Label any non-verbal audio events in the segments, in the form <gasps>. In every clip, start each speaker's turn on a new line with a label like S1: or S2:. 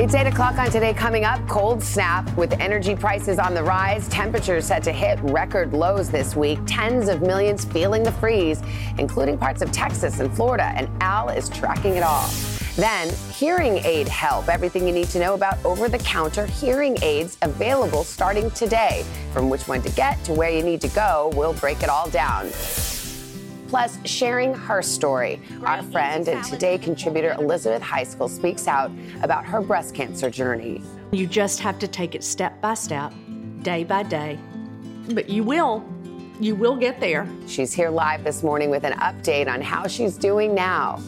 S1: It's 8 o'clock on today. Coming up, cold snap with energy prices on the rise, temperatures set to hit record lows this week, tens of millions feeling the freeze, including parts of Texas and Florida, and Al is tracking it all. Then, hearing aid help. Everything you need to know about over the counter hearing aids available starting today. From which one to get to where you need to go, we'll break it all down plus sharing her story. Our friend and Today contributor Elizabeth Heiskell speaks out about her breast cancer journey.
S2: You just have to take it step by step, day by day. But you will. You will get there.
S1: She's here live this morning with an update on how she's doing now.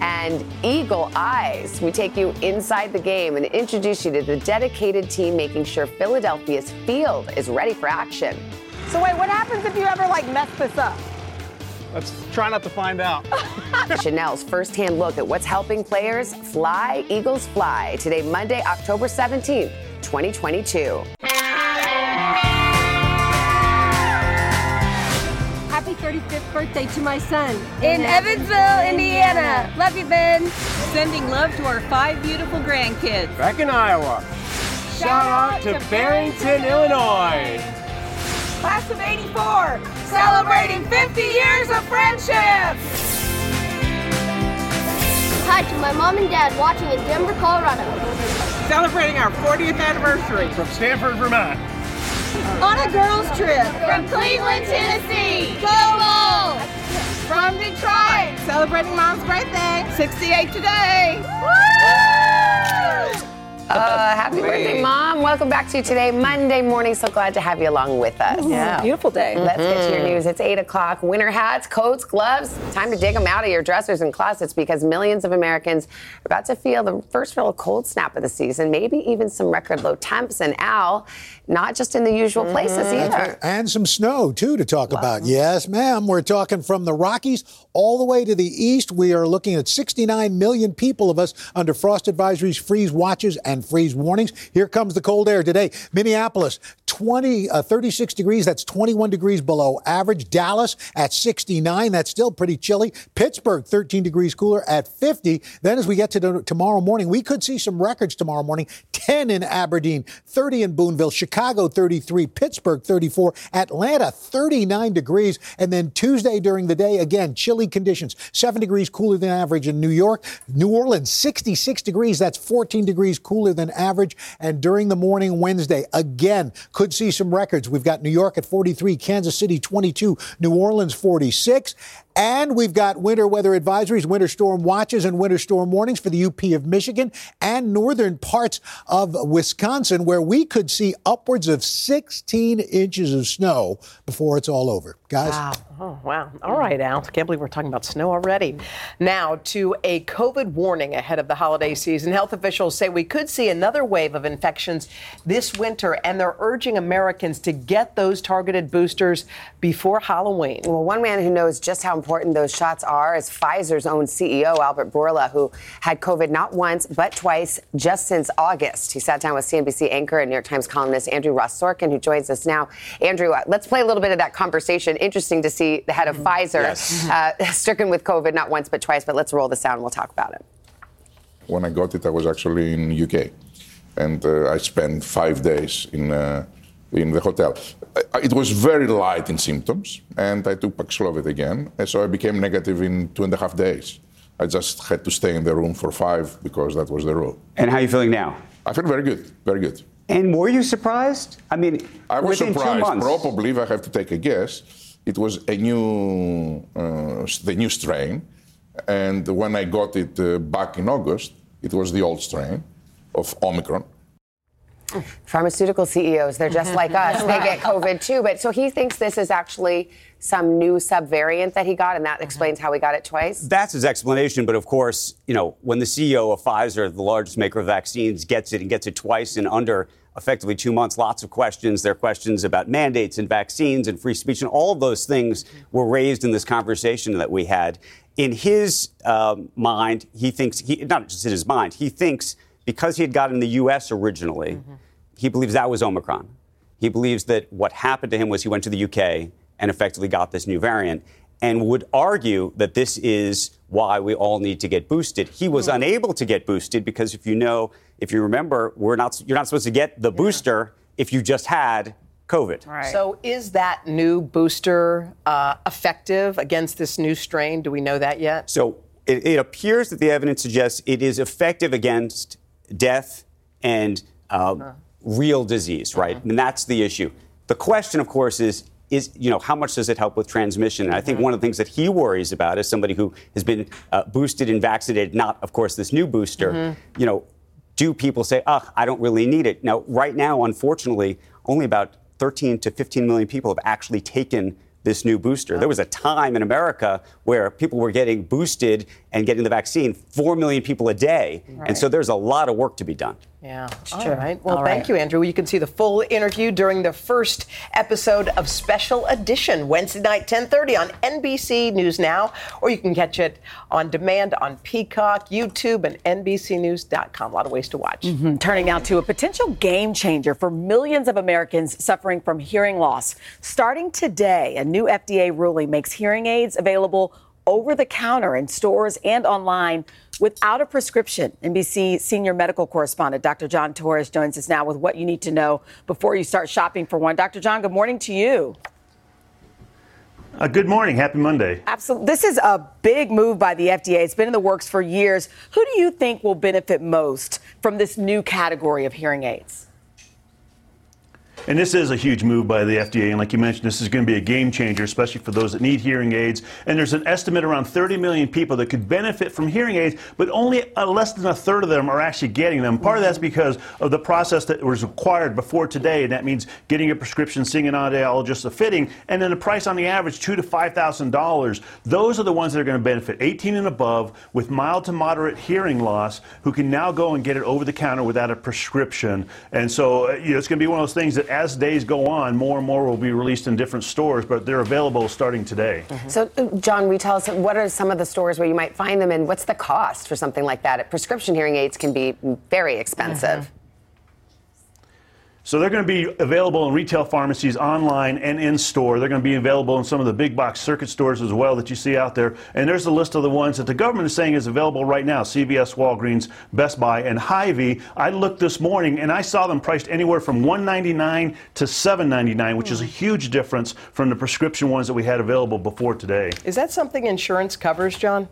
S1: And Eagle Eyes, we take you inside the game and introduce you to the dedicated team making sure Philadelphia's field is ready for action.
S3: So wait, what happens if you ever like mess this up?
S4: Let's try not to find out. <laughs>
S1: Chanel's firsthand look at what's helping players fly Eagles fly today, Monday, October 17th, 2022.
S5: Happy 35th birthday to my son.
S6: In Evansville, Indiana. Love you, Ben.
S7: Sending love to our five beautiful grandkids.
S8: Back in Iowa. Shout out to Barrington, Illinois.
S3: Class of 84, celebrating 50 years of friendship.
S6: Hi to my mom and dad watching in Denver, Colorado.
S3: Celebrating our 40th anniversary.
S8: From Stanford, Vermont.
S3: On a girls' trip.
S6: From Cleveland, Tennessee.
S3: Go Bulls! From Detroit. Celebrating mom's birthday. 68 today.
S1: Uh, happy birthday, Mom. Welcome back to you today, Monday morning. So glad to have you along with us.
S3: Yeah. Beautiful day.
S1: Let's get to your news. It's 8 o'clock. Winter hats, coats, gloves. Time to dig them out of your dressers and closets because millions of Americans are about to feel the first real cold snap of the season, maybe even some record low temps. And Al, not just in the usual places either.
S9: And some snow, too, to talk about. Yes, ma'am. We're talking from the Rockies all the way to the east. We are looking at 69 million people of us under frost advisories, freeze watches, and freeze warnings. Here comes the cold air today. Minneapolis, 20, uh, 36 degrees. That's 21 degrees below average. Dallas at 69. That's still pretty chilly. Pittsburgh, 13 degrees cooler at 50. Then as we get to the, tomorrow morning, we could see some records tomorrow morning. 10 in Aberdeen, 30 in Boonville, Chicago 33, Pittsburgh 34, Atlanta 39 degrees. And then Tuesday during the day, again, chilly conditions. 7 degrees cooler than average in New York. New Orleans, 66 degrees. That's 14 degrees cooler than average. And during the morning Wednesday, again, could see some records. We've got New York at 43, Kansas City 22, New Orleans 46. And we've got winter weather advisories, winter storm watches, and winter storm warnings for the UP of Michigan and northern parts of Wisconsin, where we could see upwards of 16 inches of snow before it's all over. Guys?
S10: Wow. Oh, wow. All right, Al. Can't believe we're talking about snow already. Now, to a COVID warning ahead of the holiday season. Health officials say we could see another wave of infections this winter, and they're urging Americans to get those targeted boosters before Halloween.
S1: Well, one man who knows just how important those shots are is Pfizer's own CEO, Albert Bourla, who had COVID not once, but twice just since August. He sat down with CNBC anchor and New York Times columnist Andrew Ross Sorkin, who joins us now. Andrew, uh, let's play a little bit of that conversation. Interesting to see the head of Pfizer
S11: Yes.
S1: uh, <laughs> stricken with COVID not once, but twice. But let's roll the sound and we'll talk about it.
S11: When I got it, I was actually in UK, and uh, I spent five days in uh, in the hotel. I- It was very light in symptoms, and I took Paxlovid again, and so I became negative in two and a half days. I just had to stay in the room for five because that was the rule.
S12: And how are you feeling now?
S11: I feel very good, very good.
S12: And were you surprised? I mean,
S11: I was
S12: within two
S11: surprised.
S12: months.
S11: Probably, if I have to take a guess, it was a new, uh, the new strain. And when I got it uh, back in August, it was the old strain of Omicron.
S1: Pharmaceutical CEOs, they're just like us. They get <laughs> COVID too. But so he thinks this is actually some new subvariant that he got, and that explains how he got it twice.
S12: That's his explanation. But of course, you know, when the CEO of Pfizer, the largest maker of vaccines, gets it and gets it twice in under effectively two months, lots of questions. There are questions about mandates and vaccines and free speech, and all of those things were raised in this conversation that we had. In his um, mind, he thinks, he, not just in his mind, he thinks because he had gotten the U.S. originally, he believes that was Omicron. He believes that what happened to him was he went to the UK and effectively got this new variant, and would argue that this is why we all need to get boosted. He was
S10: Hmm.
S12: unable to get boosted because if you know, if you remember, we're not you're not supposed to get the booster if you just had COVID.
S10: So, is that new booster uh, effective against this new strain? Do we know that yet?
S12: So it, it appears that the evidence suggests it is effective against death and uh, real disease, right? And that's the issue. The question, of course, is is you know how much does it help with transmission? And I think one of the things that he worries about is somebody who has been uh, boosted and vaccinated, not of course this new booster, you know, do people say, "Ugh, I don't really need it"? Now, right now, unfortunately, only about 13 to 15 million people have actually taken this new booster. There was a time in America where people were getting boosted and getting the vaccine, 4 million people a day. And so there's a lot of work to be done.
S10: Yeah,
S1: It's
S10: All
S1: true.
S10: right. Well,
S1: All
S10: thank
S1: right.
S10: you, Andrew. You can see the full interview during the first episode of Special Edition Wednesday night, 10:30 on NBC News Now, or you can catch it on demand on Peacock, YouTube, and NBCNews.com. A lot of ways to watch.
S13: Mhm. Turning now to a potential game changer for millions of Americans suffering from hearing loss. Starting today, a new FDA ruling makes hearing aids available over the counter in stores and online without a prescription. NBC senior medical correspondent Dr. John Torres joins us now with what you need to know before you start shopping for one. Dr. John, good morning to you.
S14: Uh, good morning. Happy Monday.
S13: Absolutely. This is a big move by the FDA. It's been in the works for years. Who do you think will benefit most from this new category of hearing aids?
S14: And this is a huge move by the FDA. And like you mentioned, this is going to be a game changer, especially for those that need hearing aids. And there's an estimate around 30 million people that could benefit from hearing aids, but only uh, less than a third of them are actually getting them. Part of that's because of the process that was required before today. And that means getting a prescription, seeing an audiologist, a fitting, and then the price on the average, two to $5,000. Those are the ones that are going to benefit 18 and above with mild to moderate hearing loss who can now go and get it over the counter without a prescription. And so, uh, you know, it's going to be one of those things that as days go on, more and more will be released in different stores, but they're available starting today.
S1: So, uh, John, we tell us what are some of the stores where you might find them, and what's the cost for something like that? Prescription hearing aids can be very expensive.
S14: So they're going to be available in retail pharmacies, online, and in store. They're going to be available in some of the big box circuit stores as well that you see out there. And there's a list of the ones that the government is saying is available right now: CVS, Walgreens, Best Buy, and Hy-Vee. I looked this morning and I saw them priced anywhere from 199 to 799, which is a huge difference from the prescription ones that we had available before today.
S10: Is that something insurance covers, John?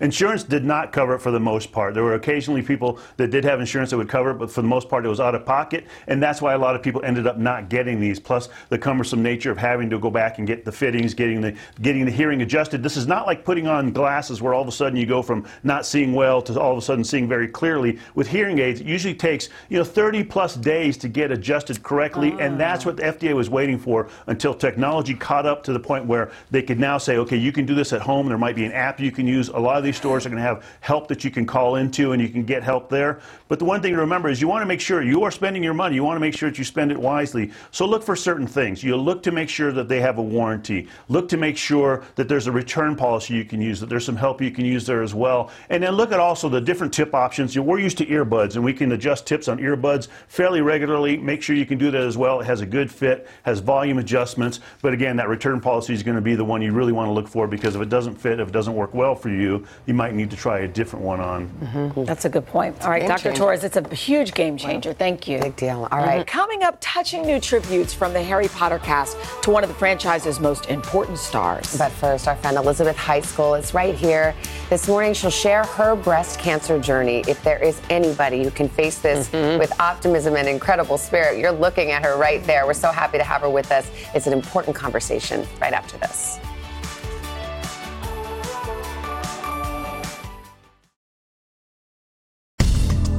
S14: Insurance did not cover it for the most part. There were occasionally people that did have insurance that would cover it, but for the most part, it was out of pocket, and that's why a lot of people ended up not getting these. Plus, the cumbersome nature of having to go back and get the fittings, getting the getting the hearing adjusted. This is not like putting on glasses where all of a sudden you go from not seeing well to all of a sudden seeing very clearly. With hearing aids, it usually takes you know 30 plus days to get adjusted correctly, and that's what the FDA was waiting for until technology caught up to the point where they could now say, okay, you can do this at home. There might be an app you can use. A lot of these stores are going to have help that you can call into and you can get help there. But the one thing to remember is you want to make sure you are spending your money. You want to make sure that you spend it wisely. So look for certain things. You look to make sure that they have a warranty. Look to make sure that there's a return policy you can use, that there's some help you can use there as well. And then look at also the different tip options. We're used to earbuds and we can adjust tips on earbuds fairly regularly. Make sure you can do that as well. It has a good fit, has volume adjustments. But again, that return policy is going to be the one you really want to look for because if it doesn't fit, if it doesn't work well for you, you might need to try a different one on. Mm-hmm.
S13: That's a good point. All right, Dr.
S1: changer.
S13: Torres, it's a huge game changer. Thank you.
S1: Big deal. All right. Mm-hmm.
S13: Coming up, touching new tributes from the Harry Potter cast to one of the franchise's most important stars.
S1: But first, our friend Elizabeth Heiskell is right here. This morning, she'll share her breast cancer journey. If there is anybody who can face this mm-hmm. with optimism and incredible spirit, you're looking at her right there. We're so happy to have her with us. It's an important conversation right after this.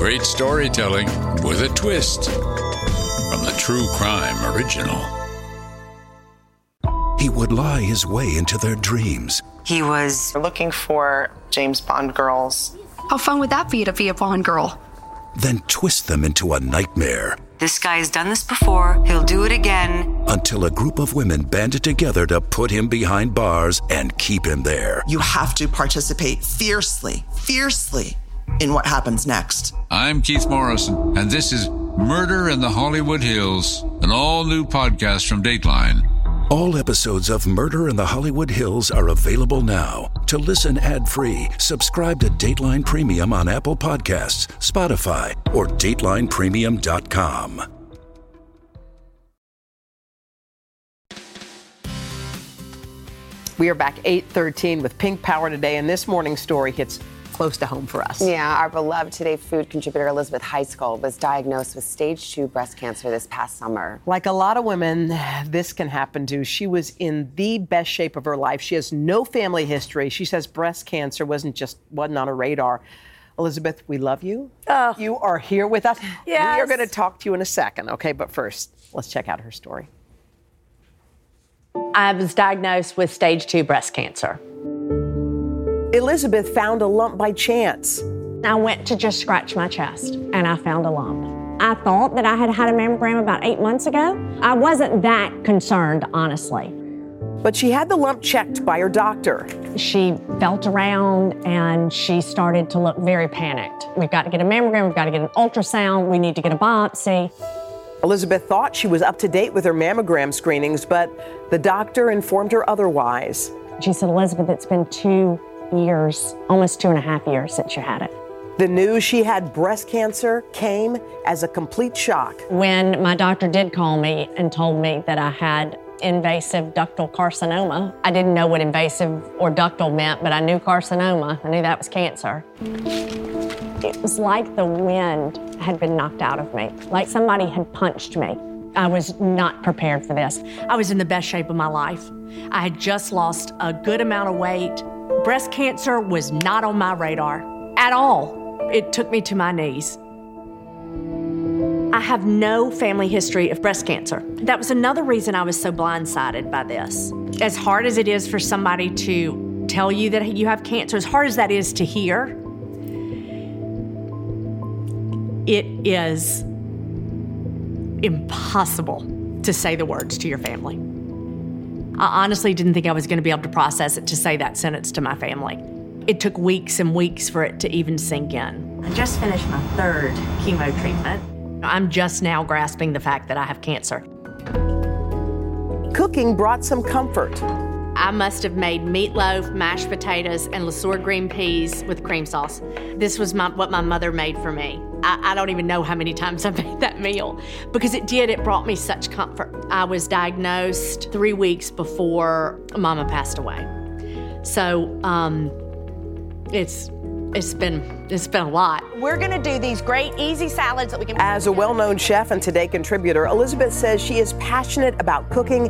S15: Great storytelling with a twist from the True Crime Original.
S16: He would lie his way into their dreams, He was looking for James Bond girls.
S17: How fun would that be to be a Bond girl?
S18: Then twist them into a nightmare.
S16: This guy has done this before. He'll do it again.
S18: Until a group of women banded together to put him behind bars and keep him there.
S19: You have to participate fiercely, fiercely in what happens next.
S15: I'm Keith Morrison, and this is Murder in the Hollywood Hills, an all new podcast from Dateline.
S18: All episodes of Murder in the Hollywood Hills are available now. To listen ad free, subscribe to Dateline Premium on Apple Podcasts, Spotify, or DatelinePremium.com.
S10: We are back 8:13 with Pink Power today, and this morning's story hits close to home for us.
S1: Yeah, our beloved Today Food contributor Elizabeth Heiskell was diagnosed with stage two breast cancer this past summer.
S10: Like a lot of women, this can happen to. She was in the best shape of her life. She has no family history. She says breast cancer wasn't just wasn't on her radar. Elizabeth, we love you.
S20: Oh.
S10: You are here with us.
S20: Yes.
S10: We are going to talk to you in a second, okay? But first, let's check out her story.
S20: I was diagnosed with stage two breast cancer.
S10: Elizabeth found a lump by chance.
S20: I went to just scratch my chest and I found a lump. I thought that I had had a mammogram about eight months ago. I wasn't that concerned, honestly.
S10: But she had the lump checked by her doctor.
S20: She felt around and she started to look very panicked. We've got to get a mammogram, we've got to get an ultrasound, we need to get a biopsy.
S10: Elizabeth thought she was up to date with her mammogram screenings, but the doctor informed her otherwise.
S20: She said, Elizabeth, it's been two years, almost two and a half years since you had it.
S10: The news she had breast cancer came as a complete shock.
S20: When my doctor did call me and told me that I had invasive ductal carcinoma, I didn't know what invasive or ductal meant, but I knew carcinoma. I knew that was cancer. It was like the wind had been knocked out of me, like somebody had punched me. I was not prepared for this.
S2: I was in the best shape of my life. I had just lost a good amount of weight. Breast cancer was not on my radar at all. It took me to my knees. I have no family history of breast cancer. That was another reason I was so blindsided by this. As hard as it is for somebody to tell you that you have cancer, as hard as that is to hear, it is impossible to say the words to your family. I honestly didn't think I was going to be able to process it to say that sentence to my family. It took weeks and weeks for it to even sink in. I just finished my third chemo treatment. I'm just now grasping the fact that I have cancer.
S10: Cooking brought some comfort.
S2: I must have made meatloaf, mashed potatoes, and LeSueur green peas with cream sauce. This was my, what my mother made for me. I, I, don't even know how many times <laughs> I made that meal because it did, it brought me such comfort. I was diagnosed three weeks before Mama passed away. So um, it's it's been it's been a lot.
S21: We're gonna do these great easy salads that we can
S10: As a well-known chef and Today contributor, Elizabeth says she is passionate about cooking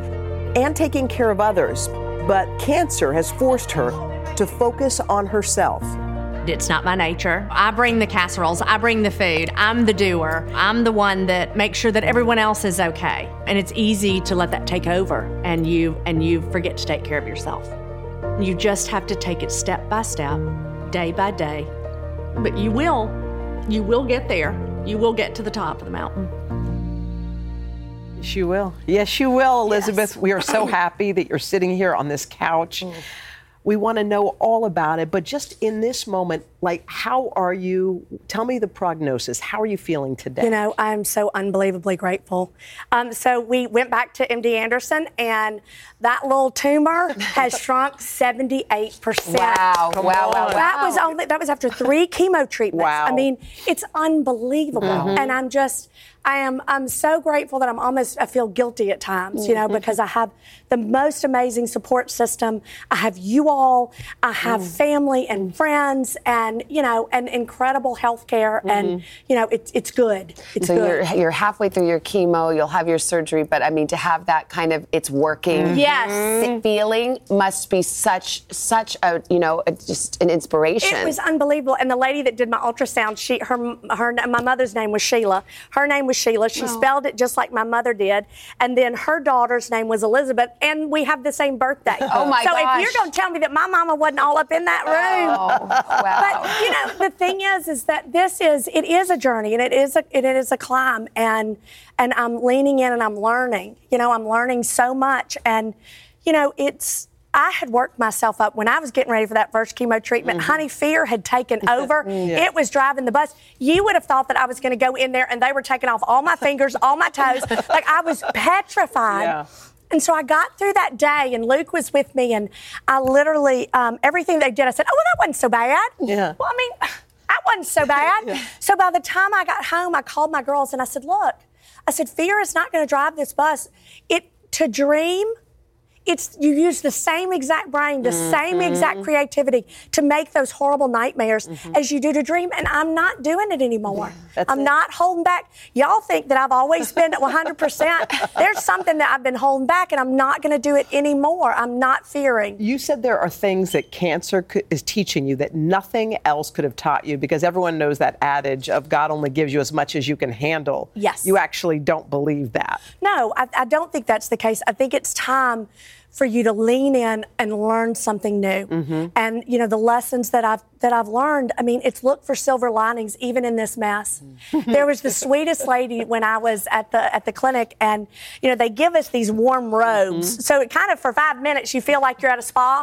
S10: and taking care of others, but cancer has forced her to focus on herself.
S2: It's not my nature. I bring the casseroles, I bring the food. I'm the doer. I'm the one that makes sure that everyone else is okay. And it's easy to let that take over and you and you forget to take care of yourself. You just have to take it step by step, day by day. But you will. You will get there. You will get to the top of the mountain.
S10: Yes, you will. Yes, you will, Elizabeth. Yes. We are so <clears throat> happy that you're sitting here on this couch. Mm. We want to know all about it, but just in this moment, like, how are you? Tell me the prognosis. How are you feeling today?
S20: You know, I'm so unbelievably grateful. Um, so we went back to MD Anderson, and that little tumor has <laughs> shrunk 78 percent.
S1: Wow! Wow! Wow! Wow!
S20: That was only that was after three chemo treatments.
S10: Wow!
S20: I mean, it's unbelievable, mm-hmm. and I'm just. I am I'm so grateful that I'm almost I feel guilty at times, you know, mm-hmm. because I have the most amazing support system. I have you all, I have mm. family and friends and you know, and incredible health care mm-hmm. and you know, it's it's good. It's
S1: so
S20: good.
S1: You're, you're halfway through your chemo, you'll have your surgery, but I mean to have that kind of it's working
S20: mm-hmm. yes.
S1: feeling must be such such a you know, a, just an inspiration.
S20: It was unbelievable. And the lady that did my ultrasound, she her her my mother's name was Sheila. Her name
S22: was Sheila. She
S23: Oh.
S22: spelled it just like my mother did. And then her daughter's name was Elizabeth, and we have the same birthday. <laughs>
S23: Oh, my
S22: so
S23: gosh.
S22: if you're going to tell me that my mama wasn't all up in that room,
S23: Oh, wow.
S22: but you know the thing is, is that this is it is a journey and it is a it is a climb, and and I'm leaning in and I'm learning. You know, I'm learning so much, and you know it's. I had worked myself up when I was getting ready for that first chemo treatment. Mm-hmm. Honey, fear had taken <laughs> over. It was driving the bus. You would have thought that I was going to go in there and they were taking off all my fingers, all my toes. <laughs> Like I was petrified.
S23: Yeah.
S22: And so I got through that day, and Luke was with me, and I literally, um, everything they did, I said, Oh, well, that wasn't so bad.
S10: Yeah.
S22: Well, I mean, <laughs> that wasn't so bad. So by the time I got home, I called my girls and I said, Look, I said, fear is not going to drive this bus. It To dream, it's you use the same exact brain, the same exact mm-hmm. creativity to make those horrible nightmares mm-hmm. as you do to dream. And I'm not doing it anymore. I'm not holding back. Y'all think that I've always been at 100%. <laughs> There's something that I've been holding back, and I'm not going to do it anymore. I'm not fearing.
S10: You said there are things that cancer could, is teaching you that nothing else could have taught you because everyone knows that adage of God only gives you as much as you can handle.
S22: Yes.
S10: You actually don't believe that.
S22: No, I, I don't think that's the case. I think it's time for you to lean in and learn something new.
S10: Mm-hmm.
S22: And you know the lessons that I've that I've learned. I mean, it's look for silver linings even in this mess. there was the sweetest lady when I was at the at the clinic, and you know they give us these warm robes. So it kind of for five minutes you feel like you're at a spa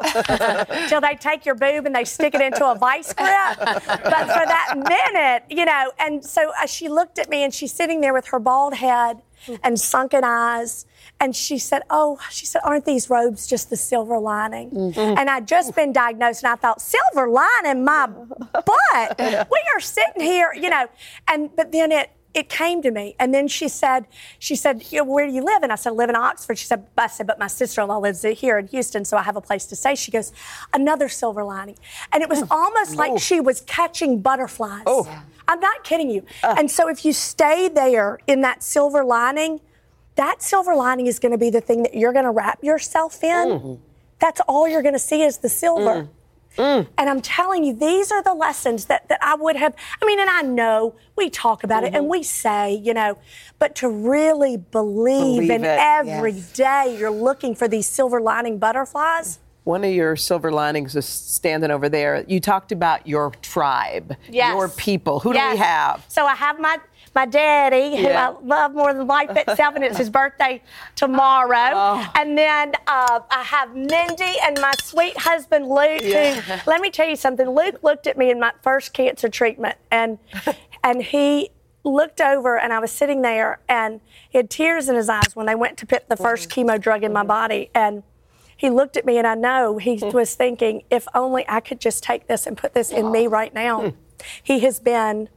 S22: <laughs> till they take your boob and they stick it into a vice grip. but for that minute, you know, and so uh, she looked at me and she's sitting there with her bald head Mm-hmm. and sunken eyes. And she said, Oh, she said, aren't these robes just the silver lining? Mm-hmm. And I'd just been diagnosed, and I thought, Silver lining my <laughs> butt. We are sitting here, you know. And but then it it came to me. And then she said, she said, "You where do you live? And I said, I live in Oxford. She said, I said, but my sister-in-law lives here in Houston, so I have a place to stay. She goes, another silver lining. And it was hmm. almost like she was catching butterflies. Oh. I'm not kidding you. Ah. and so if you stay there in that silver lining, that silver lining is going to be the thing that you're going to wrap yourself in. Mm-hmm. That's all you're going to see is the silver. Mm. Mm. And I'm telling you, these are the lessons that, that I would have. I mean, and I know we talk about it and mm-hmm. we say, you know, but to really believe,
S10: Believe
S22: in
S10: it,
S22: every
S10: yes.
S22: day you're looking for these silver lining butterflies.
S10: One of your silver linings is standing over there. You talked about your tribe,
S22: Yes.
S10: your people. Who do we have?
S22: So I have my my daddy, who I love more than life itself, and it's his birthday tomorrow.
S10: Oh.
S22: And then uh, I have Mindy and my sweet husband Luke.
S23: Yeah.
S22: Who, let me tell you something. Luke looked at me in my first cancer treatment, and and he looked over, and I was sitting there, and he had tears in his eyes when they went to put the first mm. chemo drug in my body, and. He looked at me, and I know he mm. was thinking, if only I could just take this and put this in me right now. Hmm. He has been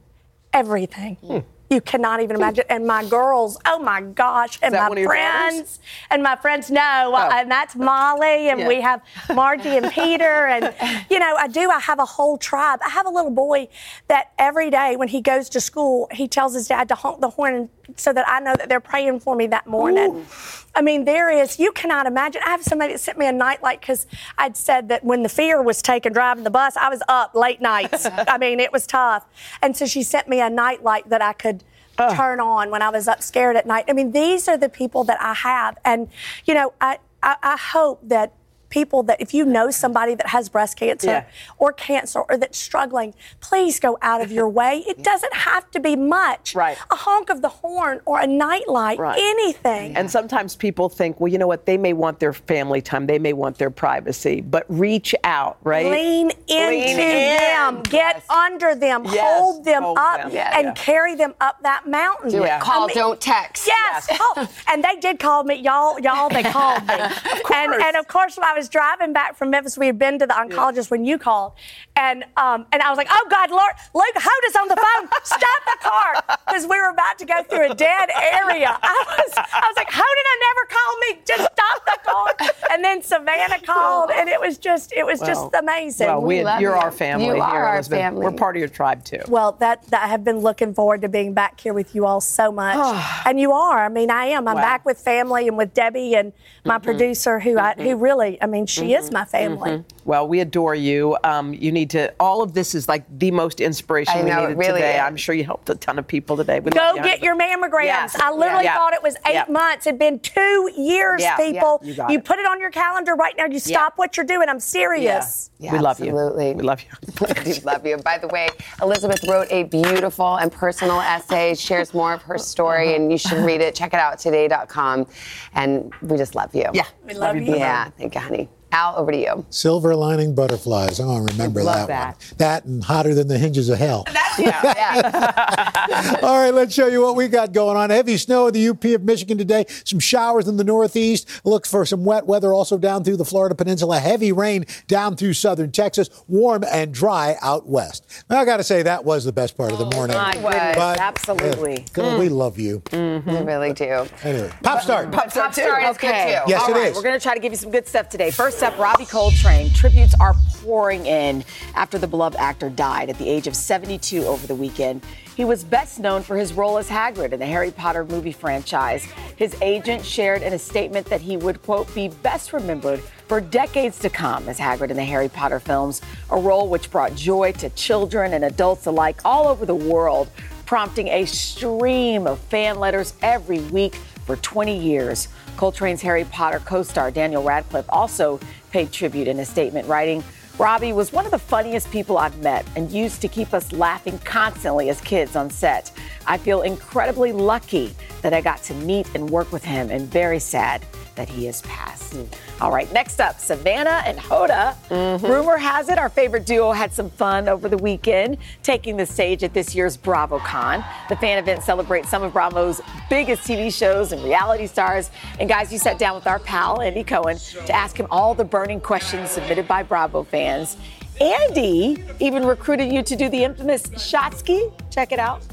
S22: everything. Hmm. You cannot even imagine. And my girls, oh my gosh, and my
S10: one of your
S22: friends, and my friends know, uh, and that's Molly, and
S10: Yeah.
S22: we have Margie and Peter, and <laughs> you know, I do. I have a whole tribe. I have a little boy that every day when he goes to school, he tells his dad to honk the horn so that I know that they're praying for me that morning. I mean, there is, you cannot imagine. I have somebody that sent me a nightlight because I'd said that when the fear was taken driving the bus, I was up late nights. <laughs> I mean, it was tough. And so she sent me a nightlight that I could turn on when I was up scared at night. I mean, these are the people that I have. And, you know, I, I, I hope that people that if you know somebody that has breast cancer
S10: Yeah.
S22: or cancer or that's struggling, please go out of your way. It <laughs> doesn't have to be much.
S10: Right.
S22: A honk of the horn or a nightlight,
S10: Right.
S22: anything.
S10: And sometimes people think, well, you know what? They may want their family time. They may want their privacy, but reach out, right?
S22: Lean into
S10: Lean in.
S22: them, get under them,
S10: Yes,
S22: hold them
S10: hold
S22: up,
S10: them.
S23: Yeah,
S22: and
S23: yeah.
S22: carry them up that mountain.
S23: Do it.
S22: I
S23: Call,
S22: mean-
S23: don't text.
S22: Yes. Oh, and they did call me, y'all. Y'all, they called me. <laughs> And, and of course, when I was driving back from Memphis, we had been to the oncologist when you called, and um, and I was like, oh God, Lord, Luke, hold us on the phone, stop the car, because we were about to go through a dead area. I was, I was like, how did I never call me? Just stop the car. And then Savannah <laughs> called, and it was just, it was just amazing.
S10: Well, we,
S23: love
S10: you're
S23: you.
S10: our family
S23: You
S10: here,
S23: are our
S10: Elizabeth.
S23: family.
S10: We're part of your tribe too.
S22: Well, that, that I have been looking forward to being back here with you all so much, <sighs> and you are. I mean, I am. I'm
S10: Wow.
S22: back with family and with Debbie and my mm-hmm. producer, who I, who mm-hmm. really, I mean, she is mm-hmm. my family.
S10: Well, we adore you. Um, you need to. All of this is like the most inspiration
S1: I
S10: we
S1: know,
S10: needed
S1: really
S10: today.
S1: is.
S10: I'm sure you helped a ton of people today. We
S22: Go
S10: love you,
S22: get your mammograms.
S10: Yes.
S22: I literally
S10: Yeah.
S22: thought it was eight
S10: Yeah.
S22: months. It'd been two years,
S10: Yeah.
S22: people.
S10: Yeah. You
S22: You
S10: it.
S22: put it on your calendar right now. You stop what you're doing. I'm serious.
S10: we love you.
S1: Absolutely.
S10: We love you. <laughs>
S1: we love you. By the way, Elizabeth wrote a beautiful and personal essay, shares more of her story, and you should read it. Check it out, today.com. And we just love you.
S10: Yeah.
S22: We love you.
S1: Yeah, thank you, honey. Al, over to you.
S9: Silver lining butterflies. I'm going to remember
S1: Love
S9: that, one. That and hotter than the hinges of hell. yeah.
S1: Yeah. <laughs>
S9: All right, let's show you what we got going on. Heavy snow in the UP of Michigan today. Some showers in the Northeast. Look for some wet weather also down through the Florida Peninsula. Heavy rain down through southern Texas. Warm and dry out west. Now, I got to say, that was the best part of the morning.
S13: My goodness,
S9: But,
S13: absolutely.
S9: uh, We love you.
S1: We really do.
S9: Anyway, pop start.
S1: Pop start is good
S13: Okay.
S1: too.
S9: Yes,
S13: All
S9: it
S13: right,
S9: is.
S13: We're going to try to give you some good stuff today. First up, Robbie Coltrane. Tributes are pouring in after the beloved actor died at the age of 72 over the weekend. He was best known for his role as Hagrid in the Harry Potter movie franchise. His agent shared in a statement that he would, quote, be best remembered for decades to come as Hagrid in the Harry Potter films, a role which brought joy to children and adults alike all over the world, prompting a stream of fan letters every week for 20 years. Coltrane's Harry Potter co star Daniel Radcliffe also paid tribute in a statement, writing, Robbie was one of the funniest people I've met and used to keep us laughing constantly as kids on set. I feel incredibly lucky that I got to meet and work with him and very sad that he has passed. All right, next up, Savannah and Hoda. Mm-hmm. Rumor has it our favorite duo had some fun over the weekend, taking the stage at this year's BravoCon. The fan event celebrates some of Bravo's biggest TV shows and reality stars. And guys, you sat down with our pal, Andy Cohen, to ask him all the burning questions submitted by Bravo fans. Andy even recruited you to do the infamous Shotsky. Check it out.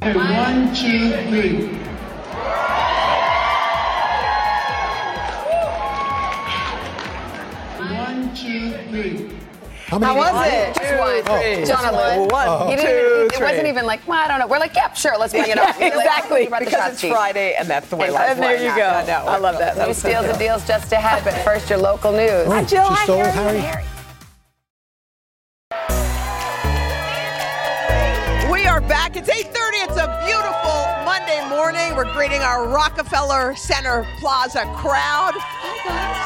S23: One, two, three. Three.
S9: How
S1: How was it? Just one.
S9: Oh.
S1: Jonathan.
S10: One,
S1: He didn't
S10: two,
S1: it wasn't even like, well, I don't know. We're like, yeah, sure, let's bring it up. Like, <laughs>
S10: exactly,
S1: the
S10: because it's. Friday and that's the way life
S1: And
S10: there
S1: you go.
S10: I know.
S1: I love that. New steals and deals just ahead, but first, your local news.
S9: Oh,
S13: Jill.
S9: she
S13: Hi,
S9: stole
S13: Harry.
S9: Harry.
S24: We are back. It's 8:30. It's a beautiful Monday morning. We're greeting our Rockefeller Center Plaza crowd.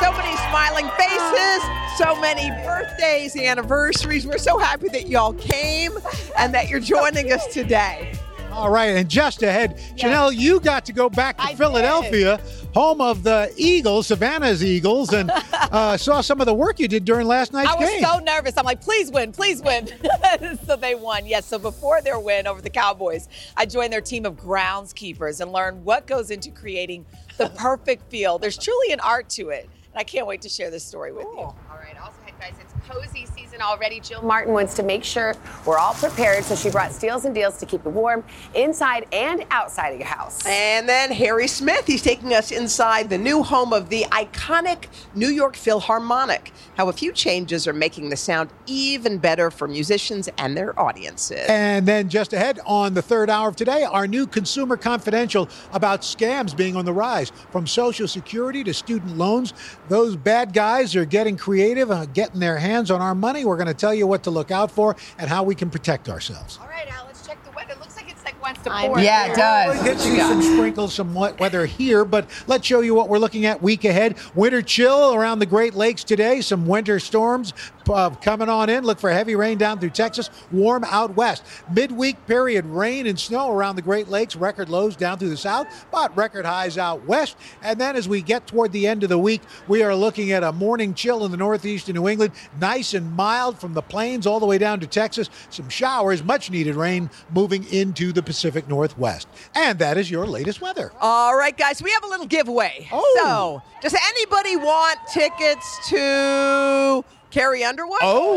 S24: So many smiling faces, so many birthdays, anniversaries. We're so happy that y'all came and that you're joining us today.
S9: All right, and just ahead, Janelle, you got to go back to Philadelphia, home of the Eagles, Savannah's Eagles, and <laughs> uh, saw some of the work you did during last night's game.
S25: I was
S9: game.
S25: so nervous. I'm like, please win, please win. <laughs> so they won. Yes. So before their win over the Cowboys, I joined their team of groundskeepers and learned what goes into creating the perfect feel. There's truly an art to it. And I can't wait to share this story with you.
S1: All right, hey guys, it's cozy season already. Jill Martin wants to make sure we're all prepared, so she brought steals and deals to keep it warm inside and outside of your house.
S24: And then Harry Smith, he's taking us inside the new home of the iconic New York Philharmonic. How a few changes are making the sound even better for musicians and their audiences.
S9: And then just ahead on the third hour of today, our new Consumer Confidential about scams being on the rise from Social Security to student loans. Those bad guys are getting creative, uh, getting their hands on our money. We're going to tell you what to look out for and how we can protect ourselves.
S1: All right, Al, let's check the weather. Looks like it's like wants to
S9: I
S1: pour. Yeah, it does.
S9: We'll Get you some sprinkles, some wet weather here, but let's show you what we're looking at week ahead. Winter chill around the Great Lakes today. Some winter storms uh, coming on in. Look for heavy rain down through Texas. Warm out west. Midweek period rain and snow around the Great Lakes. Record lows down through the south, but record highs out west. And then as we get toward the end of the week, we are looking at a morning chill in the northeast of New England. Nice and mild from the plains all the way down to Texas. Some showers, much needed rain moving into the Pacific Northwest. And that is your latest weather.
S24: All right, guys, we have a little giveaway. Oh. So, does anybody want tickets to Carrie Underwood?
S9: Oh,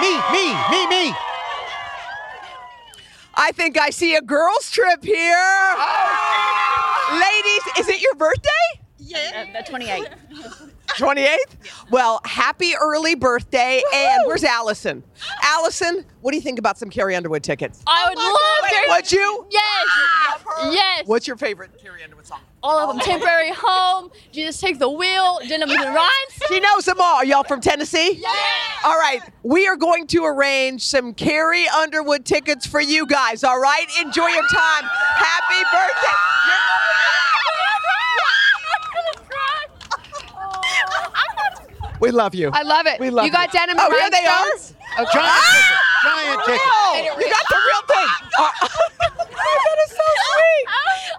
S9: me, me, me, me.
S24: I think I see a girls' trip here. Ladies, is it your birthday?
S25: Yeah. Uh, the 28th.
S24: 28th? Well, happy early birthday. And where's Allison? Allison, what do you think about some Carrie Underwood tickets?
S26: I would love to.
S24: Would you?
S26: Yes. Yes.
S24: What's your favorite Carrie Underwood song?
S27: All of them. Oh. Temporary home, Jesus take the wheel, Gentlemen Rhymes.
S24: She knows them all. Are y'all from Tennessee? Yeah. All right. We are going to arrange some Carrie Underwood tickets for you guys. All right. Enjoy your time. Happy birthday. We love you.
S1: I love it.
S24: We love
S1: you You got
S24: you.
S1: denim
S24: Oh, here they are.
S1: rhinestones? Okay.
S24: Giant ticket.
S9: Giant ticket.
S24: Oh, you got the real thing. <laughs> Oh, <laughs> that is so sweet.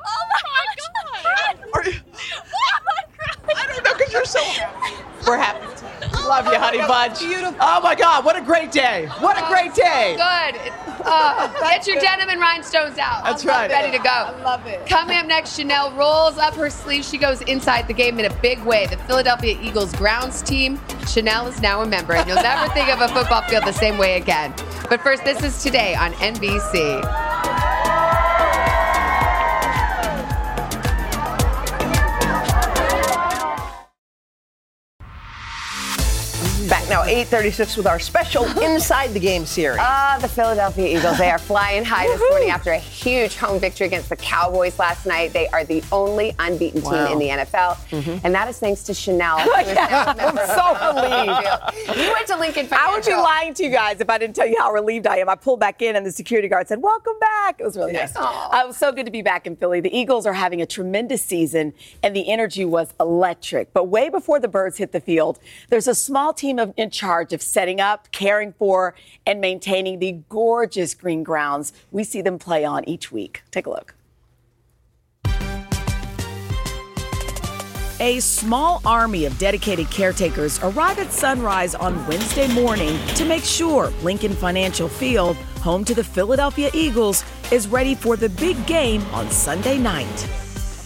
S27: Oh my god.
S24: Are you- <laughs> I don't know because you're so <laughs> happy. We're happy. Love you, honey bunch. Beautiful. Oh my God, what a great day. What a great day.
S1: Good. Uh, <laughs> get your denim and rhinestones out.
S24: That's right.
S1: Ready to go.
S24: I love it.
S1: Coming up next, Chanel rolls up her sleeve. She goes inside the game in a big way. The Philadelphia Eagles grounds team. Chanel is now a member, and you'll never think of a football field the same way again. But first, this is today on NBC.
S10: Back now, 836 with our special <laughs> Inside the Game series.
S1: Ah, the Philadelphia Eagles. They are flying high this morning after a huge home victory against the Cowboys last night. They are the only unbeaten
S13: Wow.
S1: team in the NFL, and that is thanks to Chanel. who is <laughs>
S13: Yeah,
S1: now a
S13: I'm so relieved.
S1: You went to Lincoln Financial.
S13: I would be lying to you guys if I didn't tell you how relieved I am. I pulled back in and the security guard said, Welcome back. It was really nice. Uh, it was so good to be back in Philly. The Eagles are having a tremendous season and the energy was electric. But way before the birds hit the field, there's a small team of, in charge of setting up, caring for, and maintaining the gorgeous green grounds we see them play on each week. Take a look. A small army of dedicated caretakers arrive at sunrise on Wednesday morning to make sure Lincoln Financial Field, home to the Philadelphia Eagles, is ready for the big game on Sunday night.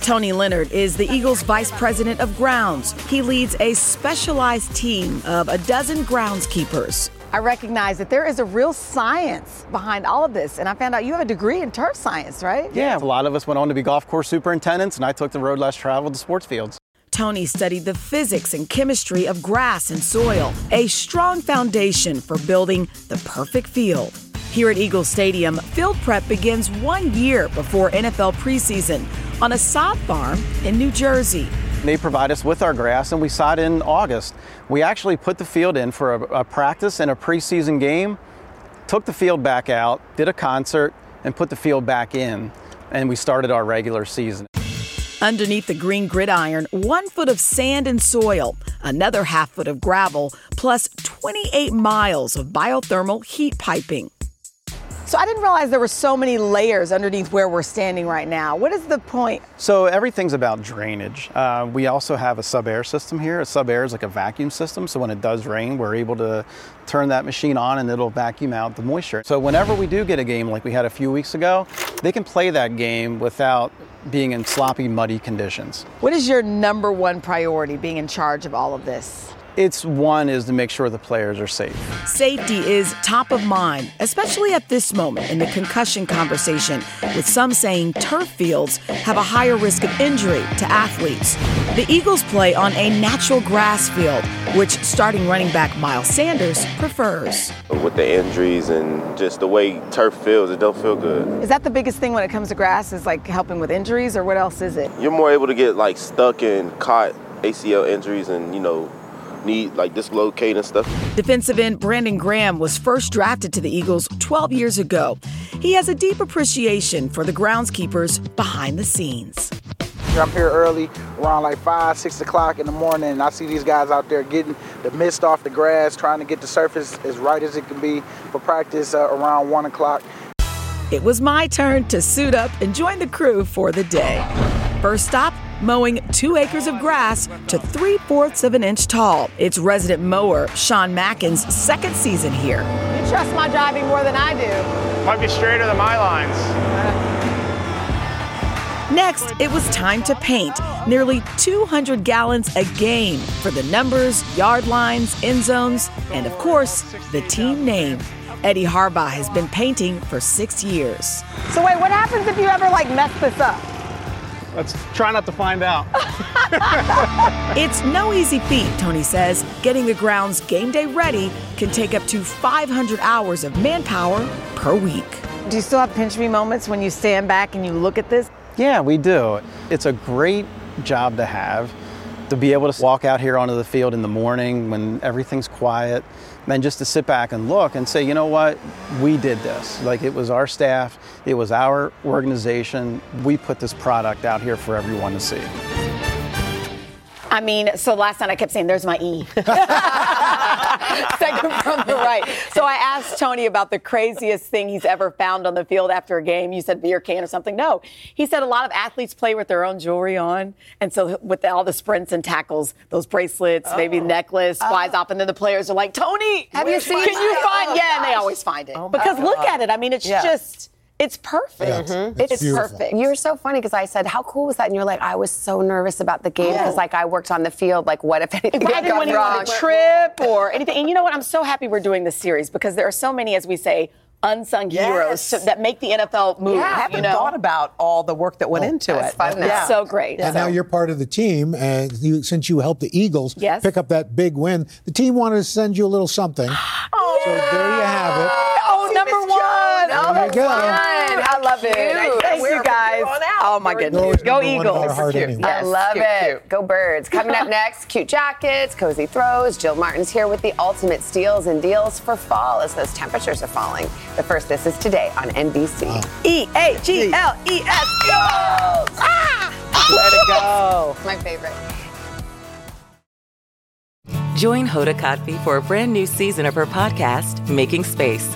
S13: Tony Leonard is the Eagles Vice President of Grounds. He leads a specialized team of a dozen groundskeepers. I recognize that there is a real science behind all of this, and I found out you have a degree in turf science, right?
S26: Yeah, a lot of us went on to be golf course superintendents, and I took the road less traveled to sports fields.
S13: Tony studied the physics and chemistry of grass and soil, a strong foundation for building the perfect field. Here at Eagle Stadium, field prep begins one year before NFL preseason on a sod farm in New Jersey.
S26: They provide us with our grass, and we sod in August. We actually put the field in for a, a practice and a preseason game, took the field back out, did a concert, and put the field back in, and we started our regular season.
S13: Underneath the green gridiron, one foot of sand and soil, another half foot of gravel, plus 28 miles of biothermal heat piping. So I didn't realize there were so many layers underneath where we're standing right now. What is the point?
S26: So everything's about drainage. Uh, we also have a sub-air system here. A sub-air is like a vacuum system. So when it does rain, we're able to turn that machine on and it'll vacuum out the moisture. So whenever we do get a game like we had a few weeks ago, they can play that game without being in sloppy, muddy conditions.
S13: What is your number one priority being in charge of all of this?
S26: It's one is to make sure the players are safe.
S13: Safety is top of mind, especially at this moment in the concussion conversation, with some saying turf fields have a higher risk of injury to athletes. The Eagles play on a natural grass field, which starting running back Miles Sanders prefers.
S28: With the injuries and just the way turf feels, it don't feel good.
S13: Is that the biggest thing when it comes to grass? Is like helping with injuries, or what else is it?
S28: You're more able to get like stuck and caught ACL injuries and you know need like dislocate and stuff.
S13: Defensive end Brandon Graham was first drafted to the Eagles 12 years ago. He has a deep appreciation for the groundskeepers behind the scenes.
S29: I'm here early, around like five, six o'clock in the morning, and I see these guys out there getting the mist off the grass, trying to get the surface as right as it can be for practice uh, around one o'clock.
S13: It was my turn to suit up and join the crew for the day. First stop, mowing two acres of grass to three fourths of an inch tall. It's resident mower Sean Mackin's second season here.
S21: You trust my driving more than I do.
S30: Might be straighter than my lines.
S13: Next, it was time to paint nearly 200 gallons a game for the numbers, yard lines, end zones, and of course, the team name. Eddie Harbaugh has been painting for six years.
S21: So wait, what happens if you ever like mess this up?
S26: Let's try not to find out. <laughs>
S13: It's no easy feat, Tony says. Getting the grounds game day ready can take up to 500 hours of manpower per week. Do you still have pinch me moments when you stand back and you look at this?
S26: Yeah, we do. It's a great job to have to be able to walk out here onto the field in the morning when everything's quiet, then just to sit back and look and say, you know what, we did this. Like it was our staff, it was our organization. We put this product out here for everyone to see.
S13: I mean, so last night I kept saying, "There's my E." <laughs> Second from the right. So I asked Tony about the craziest thing he's ever found on the field after a game. You said beer can or something. No, he said a lot of athletes play with their own jewelry on, and so with all the sprints and tackles, those bracelets, maybe oh. necklace oh. flies off, and then the players are like, "Tony,
S1: Have you seen
S13: Can you find?
S1: Oh,
S13: yeah, and they
S1: oh,
S13: always find it
S1: Oh,
S13: because look at it. I mean, it's
S1: Yeah.
S13: just, it's perfect. Mm-hmm. It's, perfect.
S1: You were so funny because I said, "How cool was that?" And you're like, "I was so nervous about the game because,
S13: Oh.
S1: like, I worked on the field. Like, what if anything
S13: If I
S1: had
S13: didn't want
S1: wrong?"
S13: on a trip or anything. And you know what? I'm so happy we're doing this series because there are so many, as we say, unsung heroes so- that make the NFL move.
S10: I haven't
S13: you know?
S10: thought about all the work that went oh, into it.
S13: It's so great.
S9: And now you're part of the team, and you, since you helped the Eagles
S13: Yes.
S9: pick up that big win, the team wanted to send you a little something.
S13: Oh, <gasps>
S9: so there you have it.
S13: Oh, number one. Oh,
S9: There you go.
S13: fun. I love it.
S1: Cute.
S13: Thank you guys. Oh my goodness. Go
S9: number one in our
S13: Eagles.
S9: heart anyway.
S1: I love
S13: cute,
S1: it.
S13: cute.
S1: Go birds. Coming up next, cute jackets, cozy throws. Jill Martin's here with the ultimate steals and deals for fall as those temperatures are falling. But first, this is today on NBC.
S13: E A G L E S. Eagles. Ah!
S10: Let it go.
S1: My favorite.
S31: Join Hoda Kotb for a brand new season of her podcast, Making Space.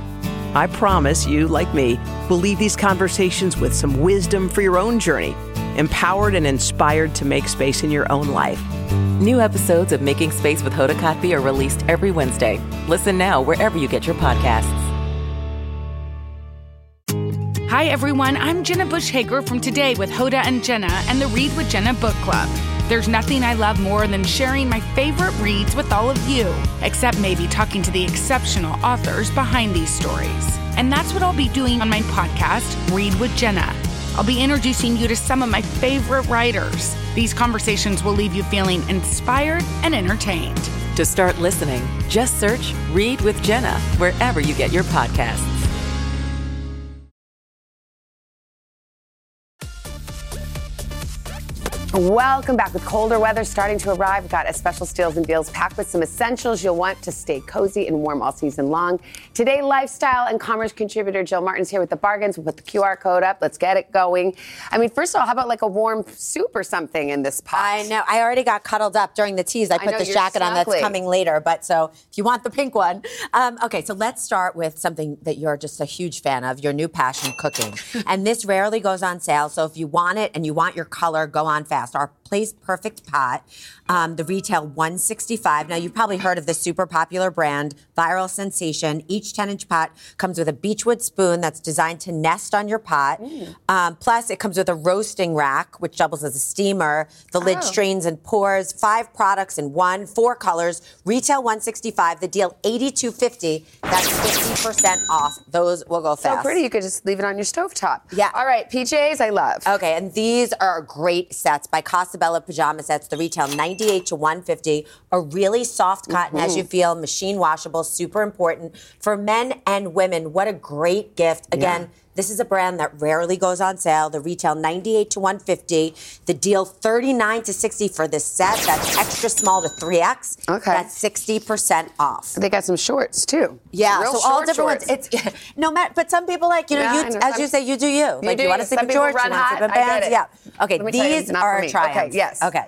S32: I promise you, like me, will leave these conversations with some wisdom for your own journey, empowered and inspired to make space in your own life.
S31: New episodes of Making Space with Hoda Kotb are released every Wednesday. Listen now wherever you get your podcasts.
S33: Hi, everyone. I'm Jenna Bush Hager from Today with Hoda and Jenna and the Read with Jenna book club. There's nothing I love more than sharing my favorite reads with all of you, except maybe talking to the exceptional authors behind these stories. And that's what I'll be doing on my podcast, Read with Jenna. I'll be introducing you to some of my favorite writers. These conversations will leave you feeling inspired and entertained.
S31: To start listening, just search Read with Jenna wherever you get your podcasts.
S1: Welcome back. With colder weather starting to arrive, we've got a special steals and deals packed with some essentials you'll want to stay cozy and warm all season long. Today, lifestyle and commerce contributor Jill Martin's here with the bargains. We'll put the QR code up. Let's get it going. I mean, first of all, how about like a warm soup or something in this pot?
S30: I know. I already got cuddled up during the tease. I
S1: I
S30: put
S1: know,
S30: this jacket on that's coming later. But so if you want the pink one. Um, okay, so let's start with something that you're just a huge fan of your new passion cooking. <laughs> and this rarely goes on sale. So if you want it and you want your color, go on fast. Our Place Perfect Pot, um, the retail 165. Now you've probably heard of this super popular brand, viral sensation. Each 10 inch pot comes with a beechwood spoon that's designed to nest on your pot. Um, plus, it comes with a roasting rack, which doubles as a steamer. The lid
S34: Oh.
S30: strains and pours. Five products in one, four colors. Retail 165. The deal 82.50. That's 50% off. Those will go fast.
S1: So pretty, you could just leave it on your stovetop.
S30: Yeah.
S1: All right, PJs, I love.
S30: Okay, and these are great sets by Casabella Pajama Sets. The retail 98 to 150. A really soft cotton, as
S1: Mhm.
S30: you feel, machine washable, super important for men and women. What a great gift! Again.
S1: Yeah.
S30: This is a brand that rarely goes on sale. The retail 98 to 150. The deal 39 to 60 for this set. That's extra small to 3X. Okay. That's 60% off.
S1: They got some shorts too.
S30: Yeah,
S1: Real
S30: so all different
S1: shorts.
S30: ones. It's <laughs> no matter, but some people like you know
S1: Yeah,
S30: you as you say you do you. like
S1: do
S30: you want to sleep in shorts, you want to sleep in bands. Yeah. Okay,
S1: you,
S30: these are a triumph.
S1: Okay, yes.
S30: Okay.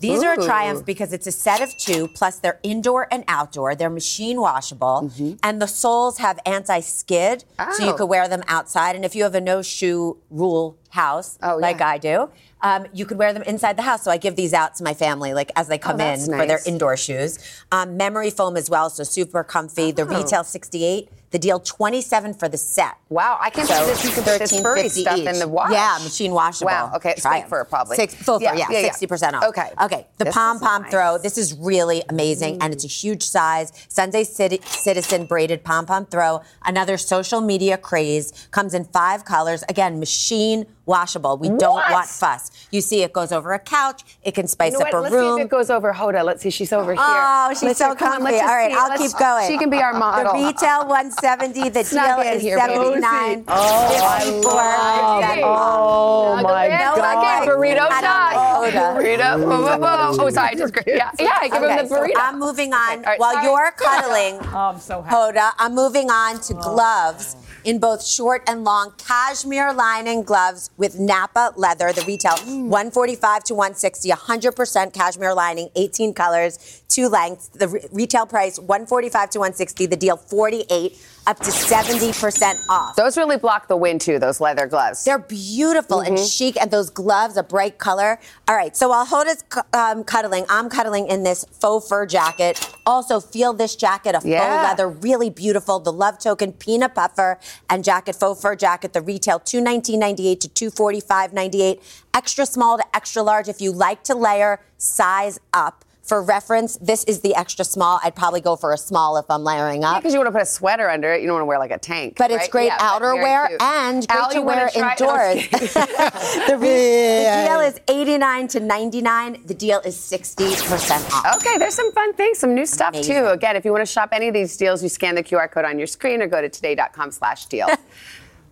S30: These are a triumph because it's a set of two, plus they're indoor and outdoor. They're machine washable, mm-hmm. and the soles have anti skid, so you
S1: Oh.
S30: could wear them outside. And if you have a no shoe rule house,
S1: Oh,
S30: like
S1: yeah.
S30: I do. Um, you could wear them inside the house. So I give these out to my family, like as they come in
S1: Oh, that's
S30: for their indoor shoes. Um, memory foam as well, so super comfy. The
S1: Oh.
S30: retail 68, the deal 27 for the set.
S1: Wow, I can't
S30: So
S1: believe this. You can put this furry stuff
S30: each.
S1: in the wash.
S30: Yeah, machine washable.
S1: Wow. Okay, it's
S30: Try
S1: fur probably.
S30: Six, full
S1: Yeah,
S30: fur, yeah,
S1: yeah, yeah.
S30: 60% off.
S1: Okay.
S30: Okay. The pom pom
S1: nice.
S30: throw. This is really amazing, and it's a huge size. Sunday Citi- Citizen braided pom pom throw. Another social media craze. Comes in five colors. Again, machine washable. We don't
S1: What?
S30: want fuss. You see, it goes over a couch. It can spice
S1: You know
S30: up
S1: what?
S30: a
S1: Let's
S30: room.
S1: see if it goes over Hoda. Let's see. She's over oh, here.
S30: Oh, she's
S1: Let's
S30: so
S1: see. Come on,
S30: comfy. All right,
S1: see.
S30: I'll
S1: Let's-
S30: keep going.
S1: She can be our model. <laughs>
S30: The retail 170. The deal is
S1: here, baby.
S30: 79.
S1: Oh, I
S30: 54
S1: love it.
S30: off.
S1: Oh, my oh,
S30: No,
S1: God.
S30: I-
S1: Burrito
S30: I don't
S1: time.
S30: like Hoda.
S1: Burrito. Whoa, whoa, whoa. Oh, sorry. I Just, yeah, yeah. I give
S30: Okay,
S1: him the
S30: so
S1: burrito.
S30: I'm moving on.
S1: all right,
S30: While
S1: sorry.
S30: you're <laughs> cuddling,
S1: Oh, I'm so happy.
S30: Hoda, I'm moving on to oh. gloves in both short and long cashmere lining gloves with Napa leather. The retail mm. 145 to 160, 100% cashmere lining, 18 colors, two lengths. The re- retail price 145 to 160. The deal 48 up to 70% off.
S1: Those really block the wind too. Those leather gloves.
S30: They're beautiful and
S1: Mm-hmm.
S30: chic, and those gloves, a bright color. All right, so while Hoda's um, cuddling, I'm cuddling in this faux fur jacket. Also, feel this jacket, a
S1: Yeah.
S30: faux leather, really beautiful. The Love Token peanut puffer and jacket, faux fur jacket. The retail two nineteen ninety eight to two forty five ninety eight. Extra small to extra large. If you like to layer, size up. For reference, this is the extra small. I'd probably go for a small if I'm layering up.
S1: Because you want to put a sweater under it. You don't want to wear like a tank.
S30: But it's
S1: right?
S30: great
S1: Yeah, but very
S30: outerwear
S1: cute.
S30: and great
S1: Al,
S30: to
S1: you wanna
S30: wear
S1: try-
S30: indoors.
S1: Okay. <laughs> <laughs>
S30: the, re- the deal is 89 to 99. The deal is 60% off.
S1: Okay, there's some fun things, some new stuff
S30: Amazing.
S1: too. Again, if you want to shop any of these deals, you scan the QR code on your screen or go to today.com slash deal. <laughs>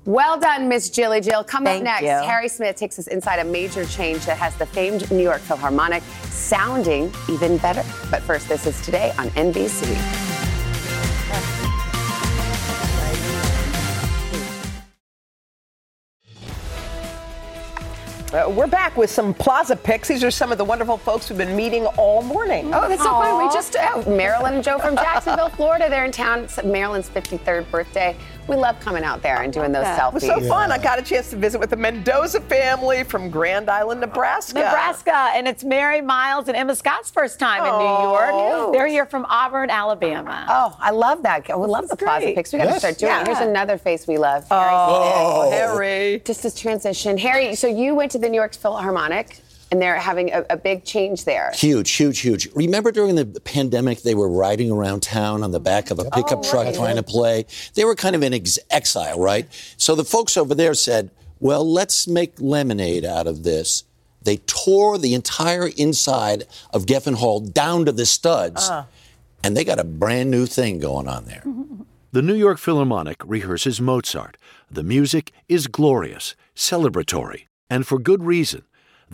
S1: well done, Miss Jilly Jill. Coming
S30: Thank
S1: up next,
S30: you.
S1: Harry Smith takes us inside a major change that has the famed New York Philharmonic sounding even better. But first, this is today on NBC.
S10: Uh, we're back with some Plaza picks. These are some of the wonderful folks we've been meeting all morning.
S1: Oh, that's so fun. We just, uh, Marilyn and Joe from Jacksonville, <laughs> Florida. They're in town. It's Marilyn's 53rd birthday. We love coming out there and doing those
S10: It
S1: selfies.
S10: It was so fun. I got a chance to visit with the Mendoza family from Grand Island, Nebraska.
S35: Nebraska, and it's Mary Miles and Emma Scott's first time in New
S1: Oh.
S35: York. They're here from Auburn, Alabama.
S1: Oh, I love that. We love the Plaza
S35: great.
S1: Picks. We got to
S35: Yes.
S1: start doing it.
S35: Yeah.
S1: Here's another face we love.
S10: Oh,
S1: Harry.
S10: Harry.
S1: Just as transition. Harry, so you went to the New York Philharmonic, and they're having a, a big change there.
S36: Huge, huge, huge. Remember during the pandemic, they were riding around town on the back of a oh, pickup truck trying to play. They were kind of in ex- exile, right? So the folks over there said, well, let's make lemonade out of this. They tore the entire inside of Geffen Hall down to the studs, uh. and they got a brand new thing going on there.
S37: The New York Philharmonic rehearses Mozart. The music is glorious, celebratory, and for good reason.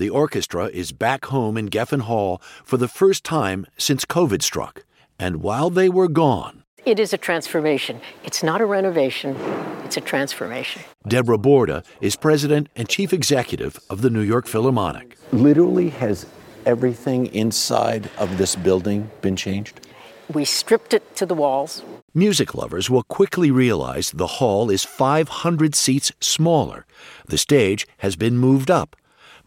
S37: The orchestra is back home in Geffen Hall for the first time since COVID struck. And while they were gone,
S38: It is a transformation. It's not a renovation, it's a transformation.
S37: Deborah Borda is president and chief executive of the New York Philharmonic.
S36: Literally, has everything inside of this building been changed?
S38: We stripped it to the walls.
S37: Music lovers will quickly realize the hall is 500 seats smaller. The stage has been moved up.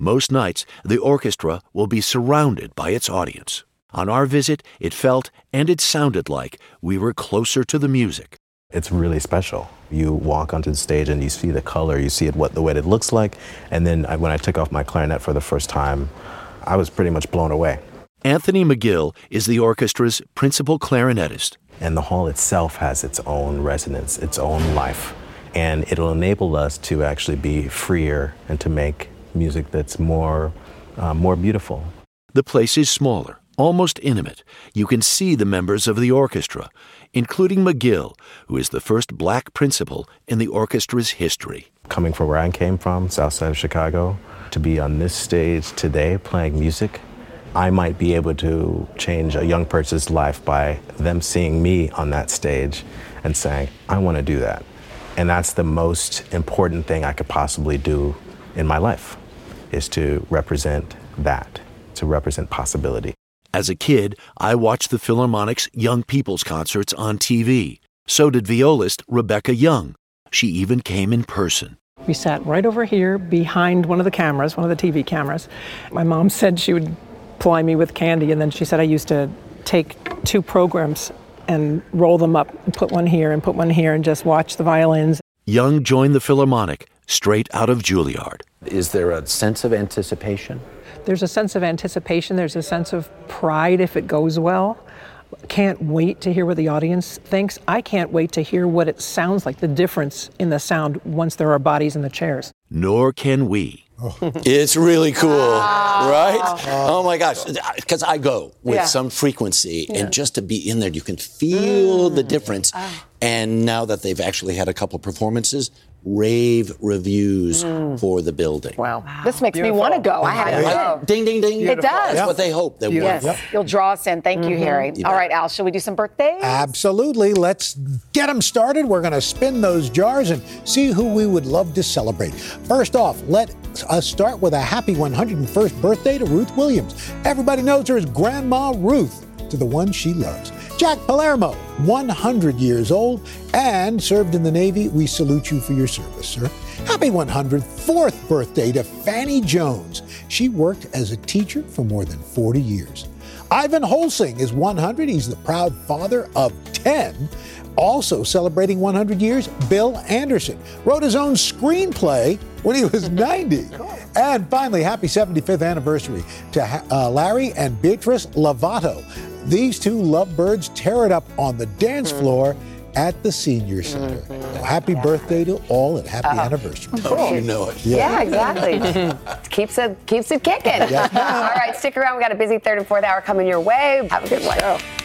S37: Most nights, the orchestra will be surrounded by its audience. On our visit, it felt and it sounded like we were closer to the music.
S39: It's really special. You walk onto the stage and you see the color, you see it what the way it looks like, and then I, when I took off my clarinet for the first time, I was pretty much blown away.
S37: Anthony McGill is the orchestra's principal clarinetist.
S39: And the hall itself has its own resonance, its own life, and it'll enable us to actually be freer and to make music that's more uh, more beautiful.
S37: The place is smaller, almost intimate. You can see the members of the orchestra, including McGill, who is the first black principal in the orchestra's history.
S39: Coming from where I came from, south side of Chicago, to be on this stage today playing music, I might be able to change a young person's life by them seeing me on that stage and saying, I want to do that. And that's the most important thing I could possibly do in my life is to represent that, to represent possibility.
S37: As a kid, I watched the Philharmonic's Young People's concerts on TV. So did violist Rebecca Young. She even came in person.
S40: We sat right over here behind one of the cameras, one of the TV cameras. My mom said she would ply me with candy, and then she said I used to take two programs and roll them up and put one here and put one here and just watch the violins.
S37: Young joined the Philharmonic straight out of Juilliard.
S41: Is there a sense of anticipation?
S40: There's a sense of anticipation, there's a sense of pride if it goes well. Can't wait to hear what the audience thinks. I can't wait to hear what it sounds like, the difference in the sound once there are bodies in the chairs.
S37: Nor can we. Oh.
S36: It's really cool, right? Oh my gosh. Because I go with
S37: Yeah.
S36: some frequency,
S37: Yeah.
S36: and just to be in there, you can feel the difference. Ah. And now that they've actually had a couple performances, rave reviews for the building.
S10: Wow.
S21: This makes me want to go. I have to go.
S36: Ding, ding, ding.
S21: It does.
S36: That's what they hope they
S21: Yes.
S36: will.
S21: You'll draw us in. Thank you,
S9: Mhm.
S21: Harry.
S9: You
S21: All
S9: bet.
S21: right, Al, shall we do some birthdays?
S9: Absolutely. Let's get them started. We're going to spin those jars and see who we would love to celebrate. First off, let us start with a happy 101st birthday to Ruth Williams. Everybody knows her as Grandma Ruth, to the one she loves. Jack Palermo, 100 years old and served in the Navy. We salute you for your service, sir. Happy 104th birthday to Fanny Jones. She worked as a teacher for more than 40 years. Ivan Holsing is 100. He's the proud father of 10. Also celebrating 100 years, Bill Anderson wrote his own screenplay when he was <laughs> 90. And finally, happy 75th anniversary to uh, Larry and Beatrice Lovato. These two lovebirds tear it up on the dance mm-hmm. floor at the Senior mm-hmm. Center. Happy birthday to all and happy anniversary.
S36: Oh, you know it.
S1: Yeah, exactly. <laughs> keeps it keeps it kicking.
S9: Yeah. <laughs>
S1: All right, stick around. We got a busy third and fourth hour coming your way. Have a good one.